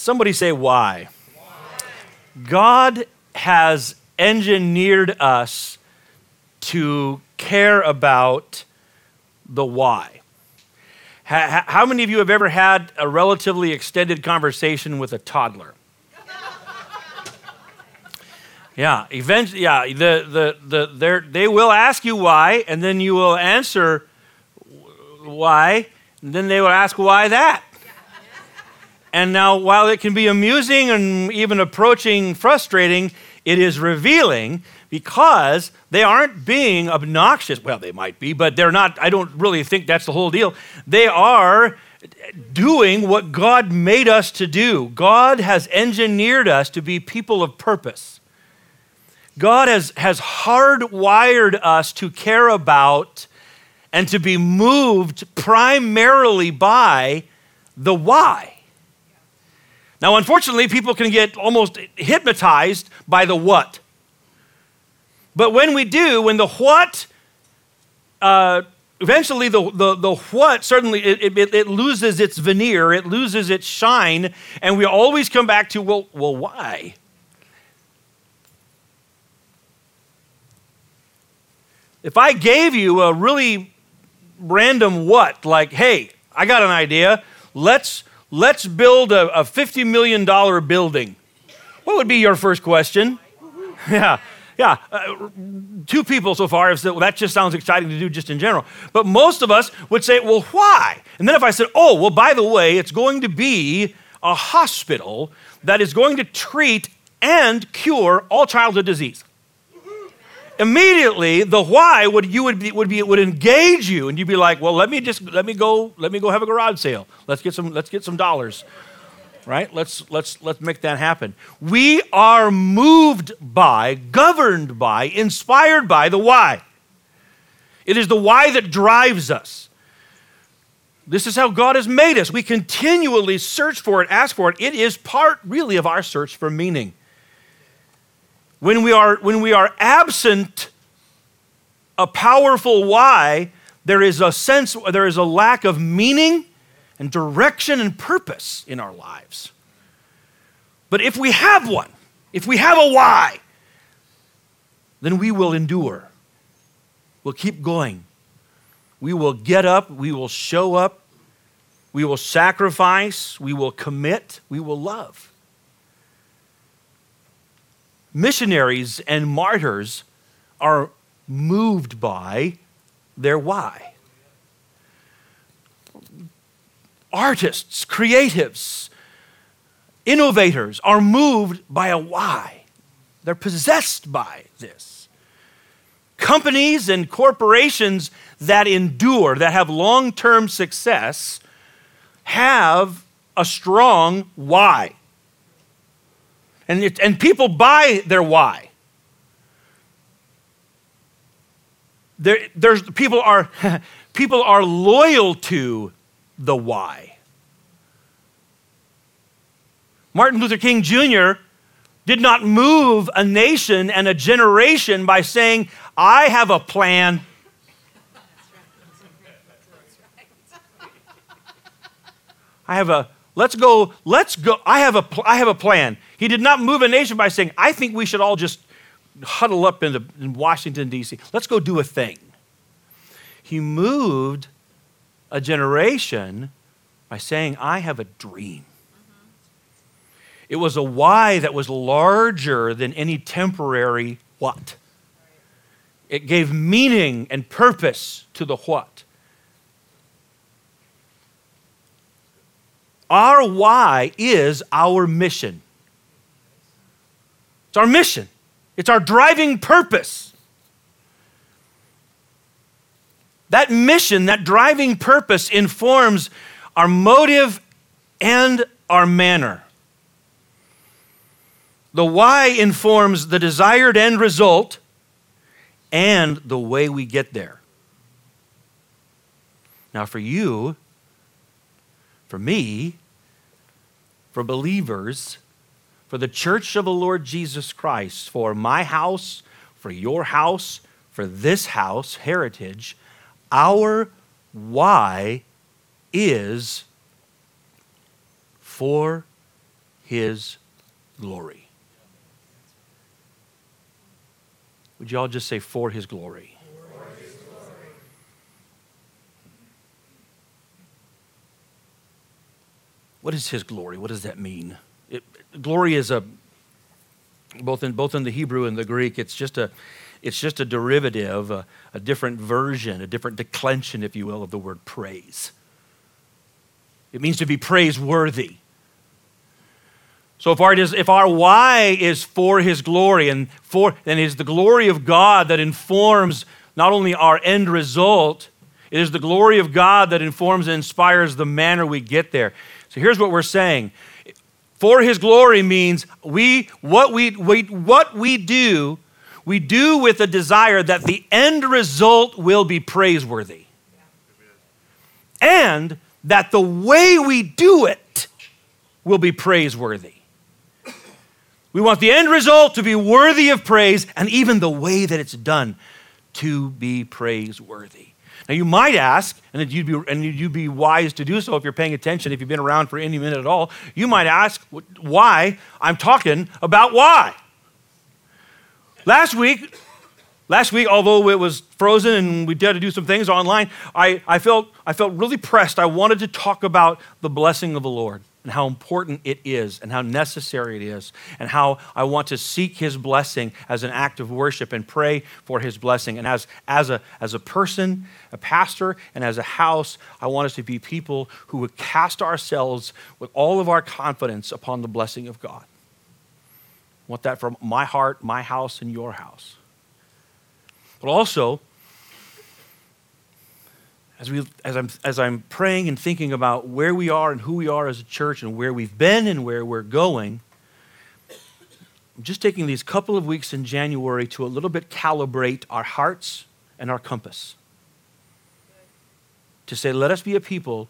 Somebody say, why? God has engineered us to care about the why. How many of you have ever had a relatively extended conversation with a toddler? Yeah, eventually, yeah, the, the, the, they will ask you why, and then you will answer why, and then they will ask why that. And now, while it can be amusing and even approaching frustrating, it is revealing because they aren't being obnoxious. Well, they might be, but they're not. I don't really think that's the whole deal. They are doing what God made us to do. God has engineered us to be people of purpose. God has, has hardwired us to care about and to be moved primarily by the why. Now, unfortunately, people can get almost hypnotized by the what. But when we do, when the what, uh, eventually the, the, the what certainly it, it, it loses its veneer, it loses its shine, and we always come back to, well, well, why? If I gave you a really random what, like, hey, I got an idea, let's let's build a, a $50 million building. What would be your first question? Yeah, yeah. Uh, two people so far have said, well, that just sounds exciting to do just in general. But most of us would say, well, why? And then if I said, oh, well, by the way, it's going to be a hospital that is going to treat and cure all childhood disease immediately the why would you would be, would be would engage you. And you'd be like well let me just let me go let me go have a garage sale. Let's get some let's get some dollars. Right? Let's let's let's make that happen. We are moved by governed by inspired by the why. It is the why that drives us. This is how god has made us. We continually search for it ask for it. It is part really of our search for meaning when we are, when we are absent a powerful why, there is a sense, there is a lack of meaning and direction and purpose in our lives. But if we have one, if we have a why, then we will endure. We'll keep going. We will get up, we will show up, we will sacrifice, we will commit, we will love missionaries and martyrs are moved by their why. Artists, creatives, innovators are moved by a why. They're possessed by this. Companies and corporations that endure, that have long term success, have a strong why. And, it, and people buy their why. There, there's, people, are, people are loyal to the why. Martin Luther King Jr. did not move a nation and a generation by saying, I have a plan. I have a, let's go, let's go, I have a, I have a plan. He did not move a nation by saying, I think we should all just huddle up in, the, in Washington, D.C. Let's go do a thing. He moved a generation by saying, I have a dream. It was a why that was larger than any temporary what. It gave meaning and purpose to the what. Our why is our mission. It's our mission, it's our driving purpose. That mission, that driving purpose informs our motive and our manner. The why informs the desired end result and the way we get there. Now, for you, for me, for believers, for the church of the Lord Jesus Christ, for my house, for your house, for this house, heritage, our why is for his glory. Would you all just say, for his glory? What is his glory? What does that mean? It, glory is a both in both in the Hebrew and the Greek. It's just a it's just a derivative, a, a different version, a different declension, if you will, of the word praise. It means to be praiseworthy. So if our, if our why is for his glory and for then it is the glory of God that informs not only our end result, it is the glory of God that informs and inspires the manner we get there. So here's what we're saying. For his glory means we what we, we what we do, we do with a desire that the end result will be praiseworthy. And that the way we do it will be praiseworthy. We want the end result to be worthy of praise and even the way that it's done to be praiseworthy. Now you might ask, and you'd be and you'd be wise to do so if you're paying attention, if you've been around for any minute at all. You might ask why I'm talking about why. Last week, last week, although it was frozen and we had to do some things online, I, I felt I felt really pressed. I wanted to talk about the blessing of the Lord and how important it is and how necessary it is and how I want to seek his blessing as an act of worship and pray for his blessing. And as, as, a, as a person, a pastor, and as a house, I want us to be people who would cast ourselves with all of our confidence upon the blessing of God. I want that from my heart, my house, and your house. But also, as, we, as, I'm, as I'm praying and thinking about where we are and who we are as a church and where we've been and where we're going, I'm just taking these couple of weeks in January to a little bit calibrate our hearts and our compass. To say, let us be a people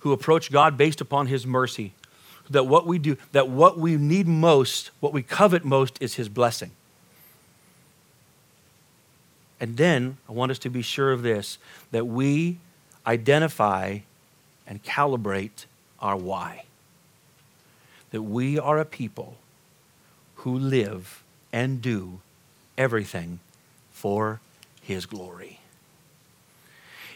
who approach God based upon His mercy. That what we do, that what we need most, what we covet most, is His blessing. And then I want us to be sure of this that we identify and calibrate our why. That we are a people who live and do everything for His glory.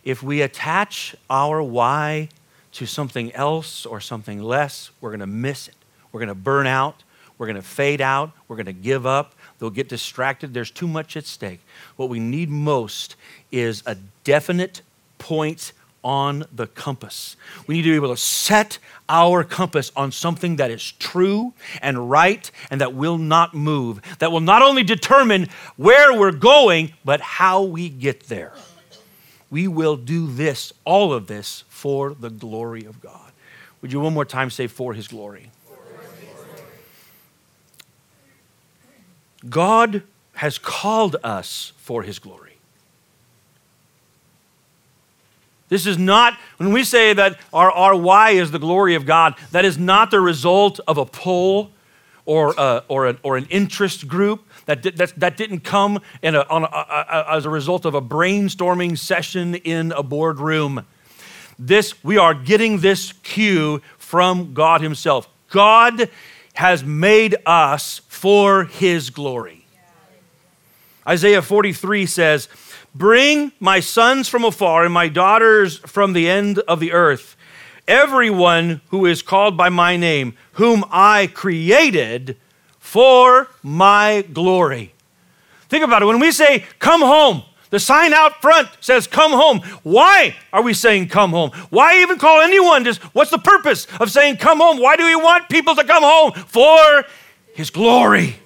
If we attach our why to something else or something less, we're going to miss it. We're going to burn out. We're going to fade out. We're going to give up. They'll get distracted. There's too much at stake. What we need most is a definite point on the compass. We need to be able to set our compass on something that is true and right and that will not move, that will not only determine where we're going, but how we get there. We will do this, all of this, for the glory of God. Would you one more time say, for his glory? God has called us for his glory. This is not, when we say that our, our why is the glory of God, that is not the result of a poll or, a, or, an, or an interest group. That, that, that didn't come in a, a, a, as a result of a brainstorming session in a boardroom. This, we are getting this cue from God Himself. God has made us for his glory. Isaiah 43 says, Bring my sons from afar and my daughters from the end of the earth, everyone who is called by my name, whom I created for my glory. Think about it. When we say, Come home, the sign out front says, Come home. Why are we saying, Come home? Why even call anyone? Just what's the purpose of saying, Come home? Why do we want people to come home? For His glory.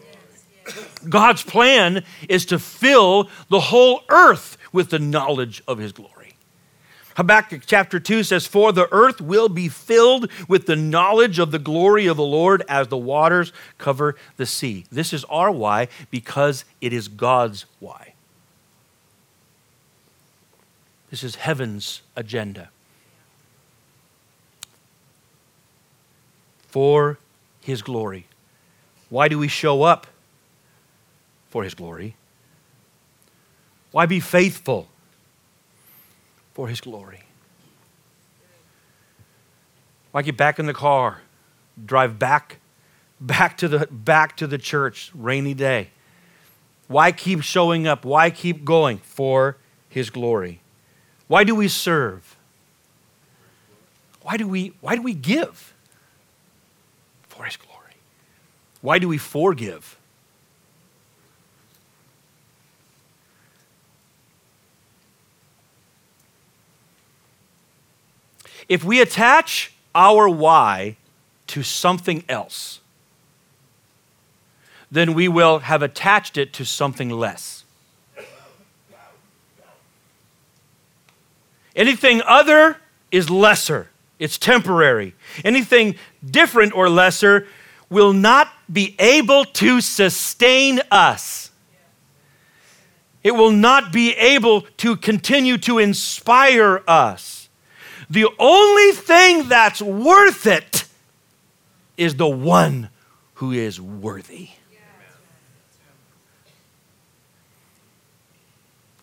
God's plan is to fill the whole earth with the knowledge of His glory. Habakkuk chapter 2 says, For the earth will be filled with the knowledge of the glory of the Lord as the waters cover the sea. This is our why because it is God's why. This is heaven's agenda. For his glory. Why do we show up? For his glory. Why be faithful? For his glory. Why get back in the car, drive back back to the back to the church rainy day why keep showing up why keep going for his glory why do we serve? Why do we why do we give for his glory? Why do we forgive? If we attach our why to something else, then we will have attached it to something less. Anything other is lesser, it's temporary. Anything different or lesser will not be able to sustain us. It will not be able to continue to inspire us. The only thing that's worth it is the one who is worthy.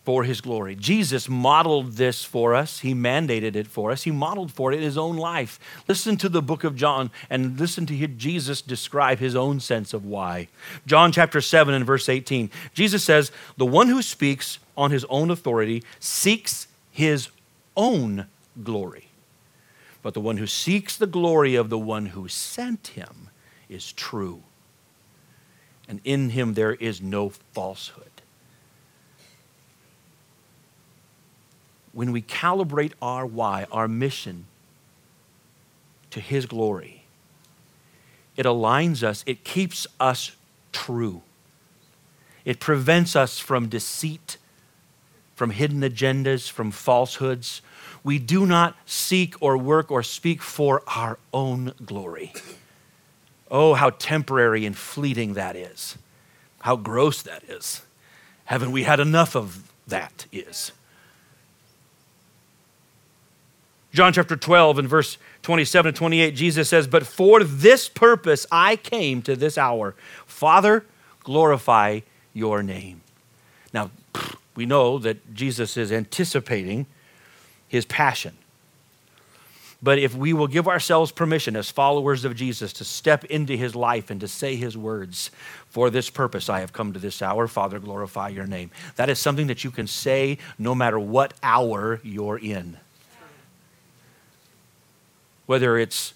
For his glory. Jesus modeled this for us. He mandated it for us. He modeled for it in his own life. Listen to the book of John and listen to Jesus describe his own sense of why. John chapter 7 and verse 18. Jesus says, The one who speaks on his own authority seeks his own glory. But the one who seeks the glory of the one who sent him is true. And in him there is no falsehood. When we calibrate our why, our mission, to his glory, it aligns us, it keeps us true. It prevents us from deceit, from hidden agendas, from falsehoods, we do not seek or work or speak for our own glory. Oh, how temporary and fleeting that is. How gross that is. Haven't we had enough of that is? John chapter 12 and verse 27 to 28, Jesus says, But for this purpose I came to this hour. Father, glorify your name. Now, we know that Jesus is anticipating his passion. But if we will give ourselves permission as followers of Jesus to step into his life and to say his words, for this purpose I have come to this hour, Father, glorify your name. That is something that you can say no matter what hour you're in. Whether it's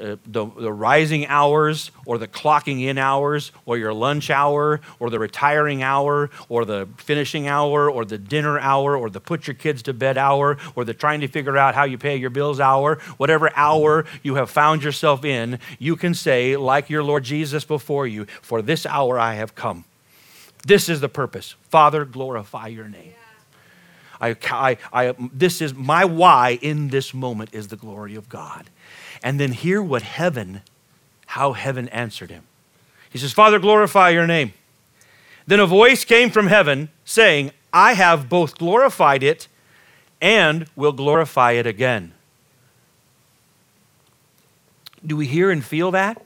uh, the, the rising hours or the clocking in hours or your lunch hour or the retiring hour or the finishing hour or the dinner hour or the put your kids to bed hour or the trying to figure out how you pay your bills hour, whatever hour you have found yourself in, you can say, like your Lord Jesus before you, For this hour I have come. This is the purpose. Father, glorify your name. I, I, I, this is my why in this moment is the glory of God and then hear what heaven, how heaven answered him. He says, Father, glorify your name. Then a voice came from heaven saying, I have both glorified it and will glorify it again. Do we hear and feel that?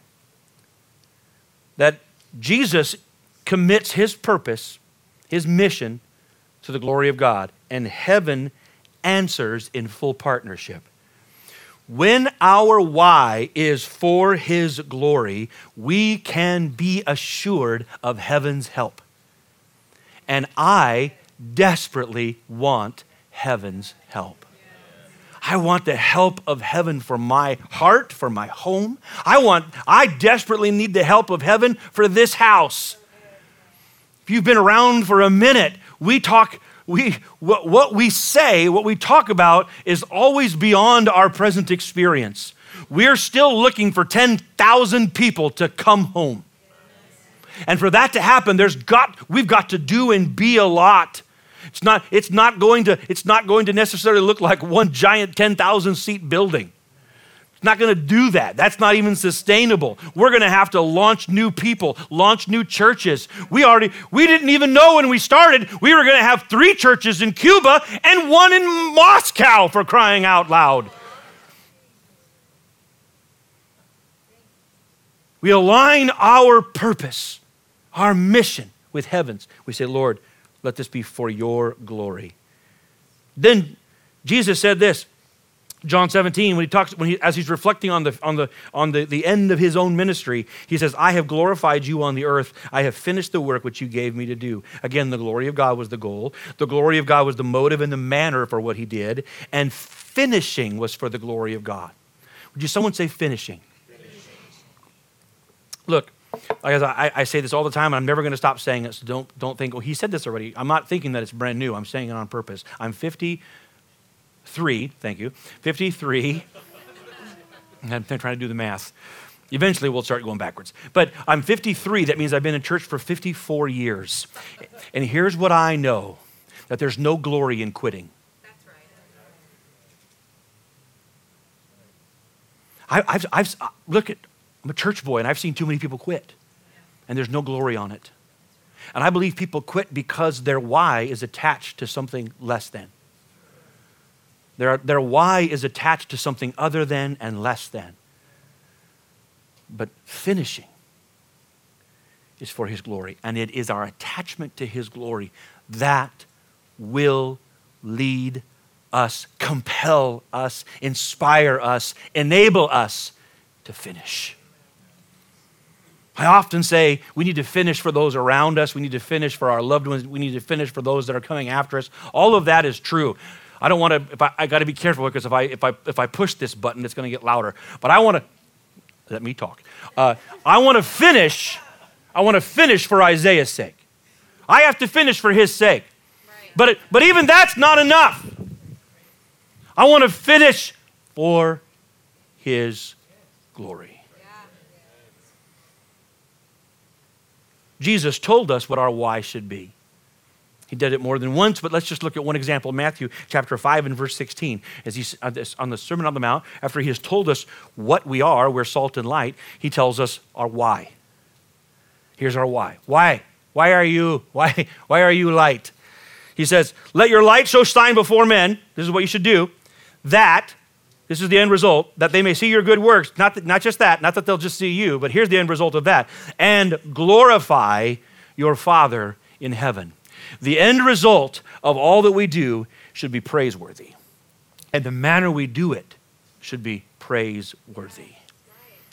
That Jesus commits his purpose, his mission to the glory of God, and heaven answers in full partnership. When our why is for His glory, we can be assured of heaven's help. And I desperately want heaven's help. I want the help of heaven for my heart, for my home. I want I desperately need the help of heaven for this house. If you've been around for a minute, we talk we, what, what we say, what we talk about, is always beyond our present experience. We're still looking for 10,000 people to come home. And for that to happen, there's got, we've got to do and be a lot. It's not, it's not, going, to, it's not going to necessarily look like one giant 10,000 seat building. It's not going to do that. That's not even sustainable. We're going to have to launch new people, launch new churches. We already we didn't even know when we started we were going to have 3 churches in Cuba and one in Moscow for crying out loud. We align our purpose, our mission with heavens. We say, "Lord, let this be for your glory." Then Jesus said this, John 17, when he talks, when he, as he's reflecting on the on the on the, the end of his own ministry, he says, I have glorified you on the earth. I have finished the work which you gave me to do. Again, the glory of God was the goal. The glory of God was the motive and the manner for what he did. And finishing was for the glory of God. Would you someone say finishing? finishing. Look, like I, I, say this all the time, and I'm never going to stop saying it, so don't, don't think, oh, he said this already. I'm not thinking that it's brand new. I'm saying it on purpose. I'm 50 53, thank you, 53. I'm trying to do the math. Eventually, we'll start going backwards. But I'm 53. That means I've been in church for 54 years. And here's what I know that there's no glory in quitting. That's right. I, have I've, look at, I'm a church boy and I've seen too many people quit. And there's no glory on it. And I believe people quit because their why is attached to something less than. Their, their why is attached to something other than and less than. But finishing is for His glory, and it is our attachment to His glory that will lead us, compel us, inspire us, enable us to finish. I often say we need to finish for those around us. We need to finish for our loved ones. We need to finish for those that are coming after us. All of that is true. I don't want to, if I, I got to be careful because if I, if, I, if I push this button, it's going to get louder. But I want to, let me talk. Uh, I want to finish, I want to finish for Isaiah's sake. I have to finish for his sake. Right. But, it, but even that's not enough. I want to finish for his glory. Jesus told us what our why should be. He did it more than once, but let's just look at one example Matthew chapter 5 and verse 16. As he's on the Sermon on the Mount, after he has told us what we are, we're salt and light, he tells us our why. Here's our why. Why? Why are you? Why, why are you light? He says, Let your light so shine before men. This is what you should do. That, this is the end result, that they may see your good works. Not, not just that, not that they'll just see you, but here's the end result of that. And glorify your Father in heaven. The end result of all that we do should be praiseworthy. And the manner we do it should be praiseworthy.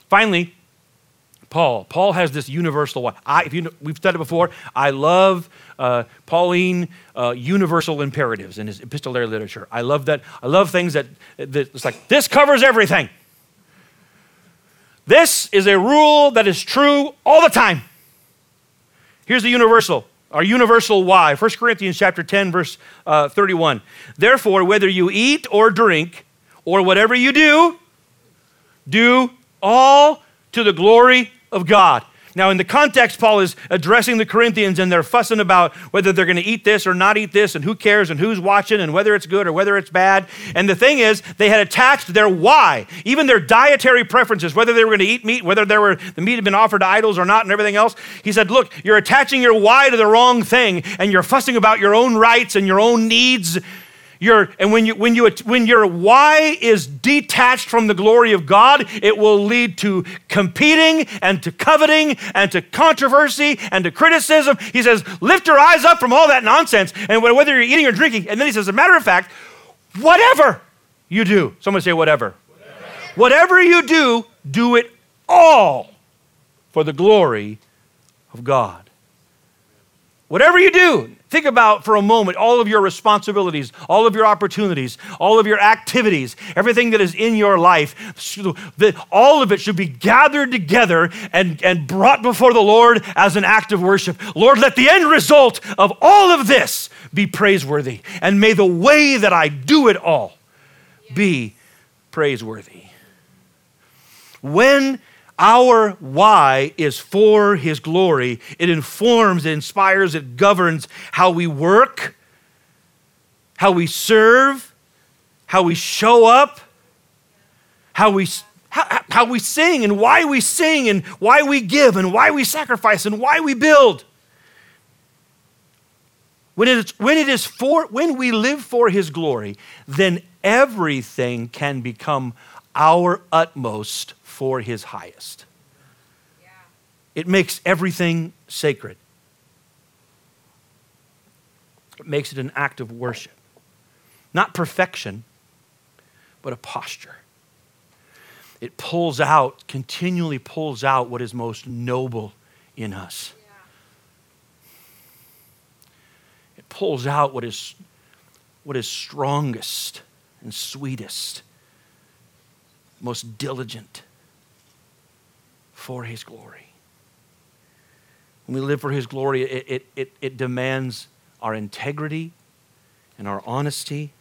Finally, Paul. Paul has this universal one. I, if you, we've said it before. I love uh, Pauline uh, universal imperatives in his epistolary literature. I love that. I love things that, that it's like this covers everything. This is a rule that is true all the time. Here's the universal our universal why. 1 Corinthians chapter 10, verse uh, 31. Therefore, whether you eat or drink, or whatever you do, do all to the glory of God. Now, in the context, Paul is addressing the Corinthians and they're fussing about whether they're going to eat this or not eat this and who cares and who's watching and whether it's good or whether it's bad. And the thing is, they had attached their why, even their dietary preferences, whether they were going to eat meat, whether there were, the meat had been offered to idols or not, and everything else. He said, Look, you're attaching your why to the wrong thing and you're fussing about your own rights and your own needs and when, you, when, you, when your why is detached from the glory of God, it will lead to competing and to coveting and to controversy and to criticism. He says, lift your eyes up from all that nonsense and whether you're eating or drinking. And then he says, as a matter of fact, whatever you do, someone say whatever. Whatever, whatever you do, do it all for the glory of God. Whatever you do, think about for a moment all of your responsibilities, all of your opportunities, all of your activities, everything that is in your life. All of it should be gathered together and, and brought before the Lord as an act of worship. Lord, let the end result of all of this be praiseworthy. And may the way that I do it all be praiseworthy. When our why is for His glory. It informs, it inspires, it governs how we work, how we serve, how we show up, how we, how, how we sing, and why we sing, and why we give, and why we sacrifice, and why we build. When it, is, when it is for when we live for his glory, then everything can become our utmost for his highest. Yeah. It makes everything sacred. It makes it an act of worship. Not perfection, but a posture. It pulls out, continually pulls out what is most noble in us. It pulls out what is, what is strongest and sweetest, most diligent for His glory. When we live for His glory, it, it, it, it demands our integrity and our honesty.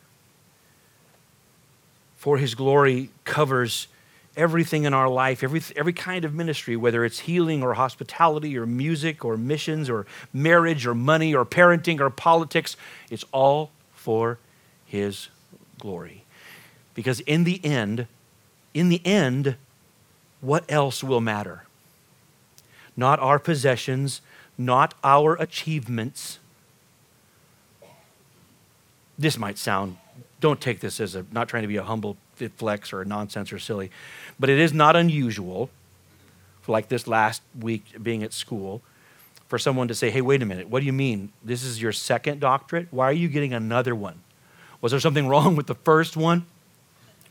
For His glory covers everything in our life, every, every kind of ministry, whether it's healing or hospitality or music or missions or marriage or money or parenting or politics, it's all for His glory. Because in the end, in the end, what else will matter? Not our possessions, not our achievements. This might sound, don't take this as a, not trying to be a humble flex or a nonsense or silly, but it is not unusual, for like this last week being at school, for someone to say, hey, wait a minute, what do you mean? This is your second doctorate? Why are you getting another one? Was there something wrong with the first one?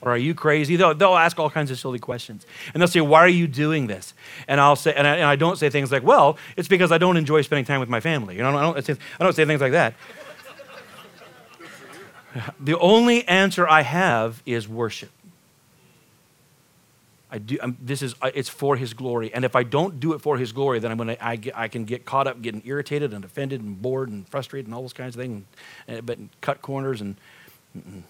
Or are you crazy? They'll, they'll ask all kinds of silly questions. And they'll say, Why are you doing this? And I'll say, and I, and I don't say things like, Well, it's because I don't enjoy spending time with my family. You know, I don't, I don't, say, I don't say things like that. the only answer I have is worship. I do, I'm, this is, it's for his glory. And if I don't do it for his glory, then I'm gonna, I, get, I can get caught up getting irritated and offended and bored and frustrated and all those kinds of things, and, but cut corners and. Mm-mm.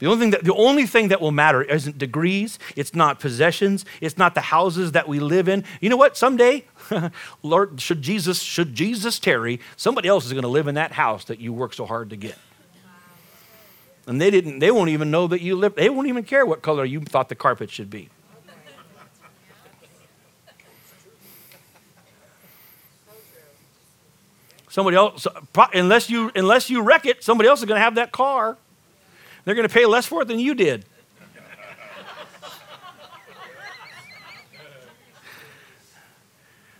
The only, thing that, the only thing that will matter isn't degrees, it's not possessions, it's not the houses that we live in. You know what? Someday, Lord, should Jesus, should Jesus tarry, somebody else is going to live in that house that you work so hard to get. And they didn't, they won't even know that you live, they won't even care what color you thought the carpet should be. Somebody else, unless you, unless you wreck it, somebody else is going to have that car. They're going to pay less for it than you did.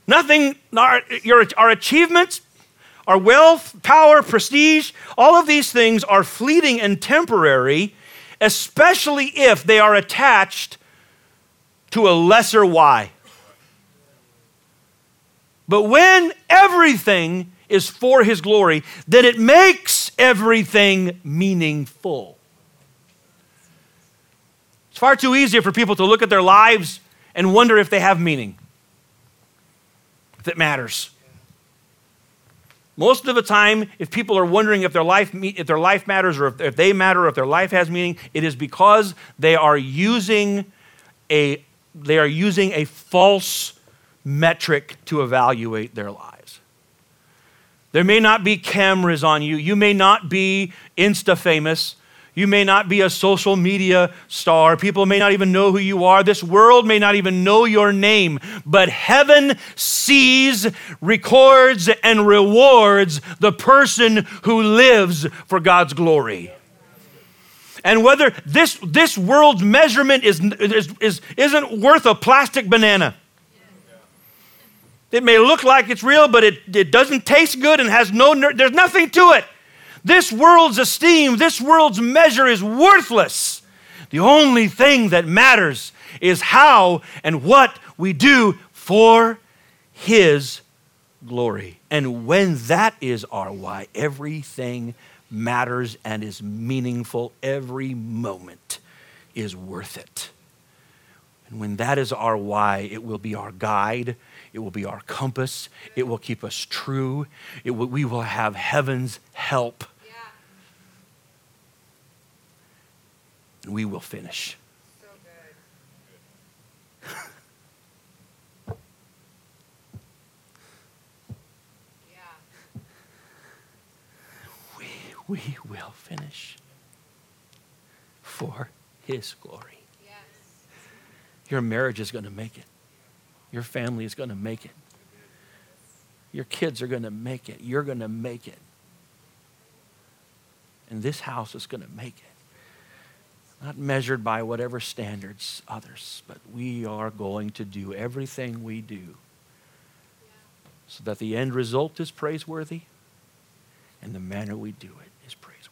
Nothing, our, your, our achievements, our wealth, power, prestige, all of these things are fleeting and temporary, especially if they are attached to a lesser why. But when everything is for His glory, then it makes everything meaningful. It's far too easy for people to look at their lives and wonder if they have meaning, if it matters. Most of the time, if people are wondering if their life, if their life matters or if, if they matter or if their life has meaning, it is because they are using a, they are using a false metric to evaluate their lives. There may not be cameras on you. You may not be Insta famous. You may not be a social media star. People may not even know who you are. This world may not even know your name. But heaven sees, records, and rewards the person who lives for God's glory. And whether this, this world's measurement is, is, is, isn't worth a plastic banana. It may look like it's real, but it, it doesn't taste good and has no, there's nothing to it. This world's esteem, this world's measure is worthless. The only thing that matters is how and what we do for His glory. And when that is our why, everything matters and is meaningful. Every moment is worth it. And when that is our why, it will be our guide, it will be our compass, it will keep us true, will, we will have heaven's help and we will finish. So yeah. We, we will finish for His glory. Yes. Your marriage is going to make it. Your family is going to make it. Your kids are going to make it. You're going to make it. And this house is going to make it not measured by whatever standards others, but we are going to do everything we do so that the end result is praiseworthy and the manner we do it is praiseworthy.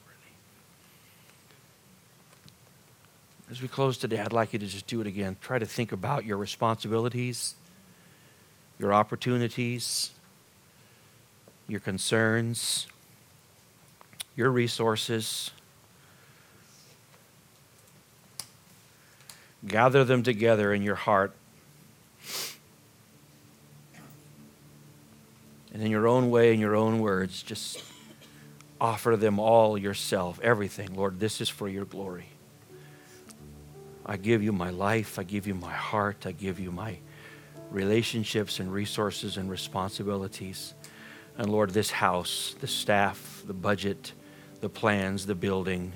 As we close today, I'd like you to just do it again. Try to think about your responsibilities, your opportunities, your concerns, your resources. Gather them together in your heart. And in your own way, in your own words, just offer them all yourself, everything. Lord, this is for your glory. I give you my life. I give you my heart. I give you my relationships and resources and responsibilities. And Lord, this house, the staff, the budget, the plans, the building,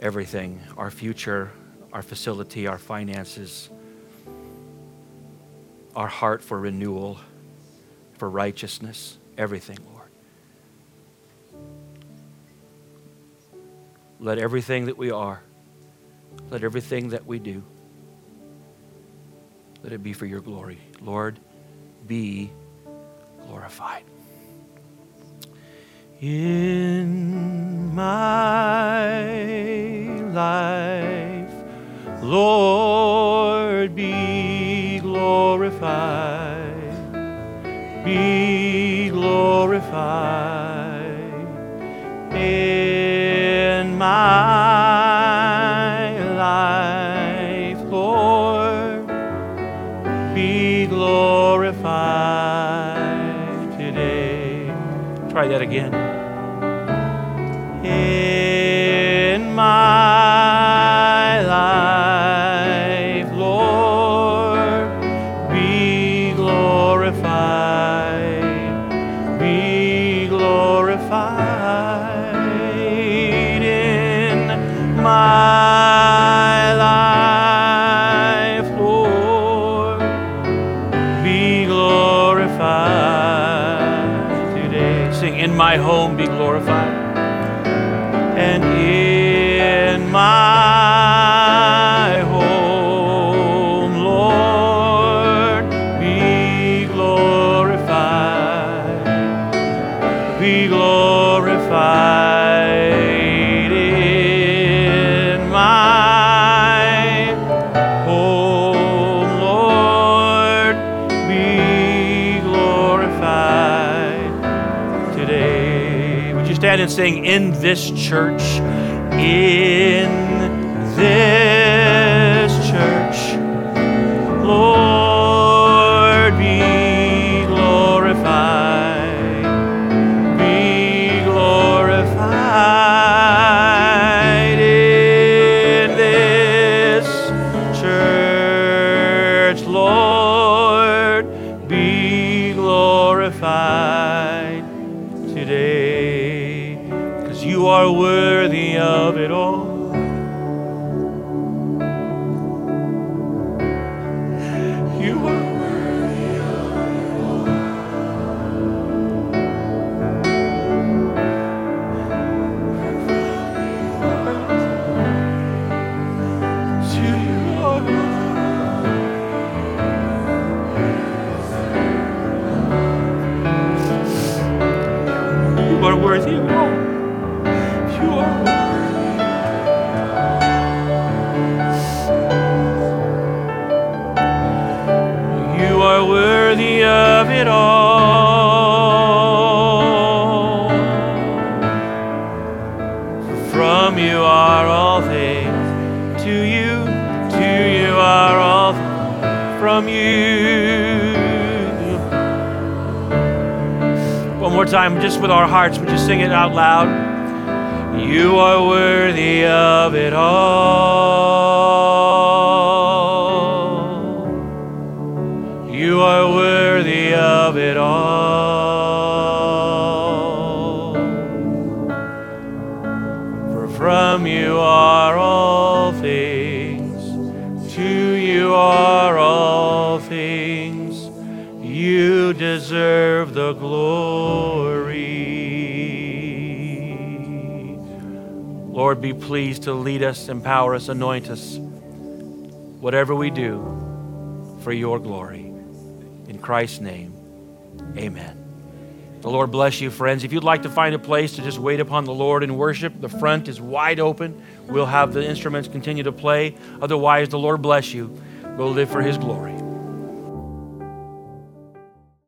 everything, our future, our facility, our finances, our heart for renewal, for righteousness, everything, Lord. Let everything that we are let everything that we do, let it be for your glory. Lord, be glorified. In my life, Lord, be glorified. Be glorified. In this church, sing it out loud. You are worthy of it all. You are worthy of it all. For from you are all things, to you are all things. You deserve the glory. Lord, be pleased to lead us, empower us, anoint us, whatever we do, for your glory. In Christ's name, amen. The Lord bless you, friends. If you'd like to find a place to just wait upon the Lord and worship, the front is wide open. We'll have the instruments continue to play. Otherwise, the Lord bless you. Go live for His glory.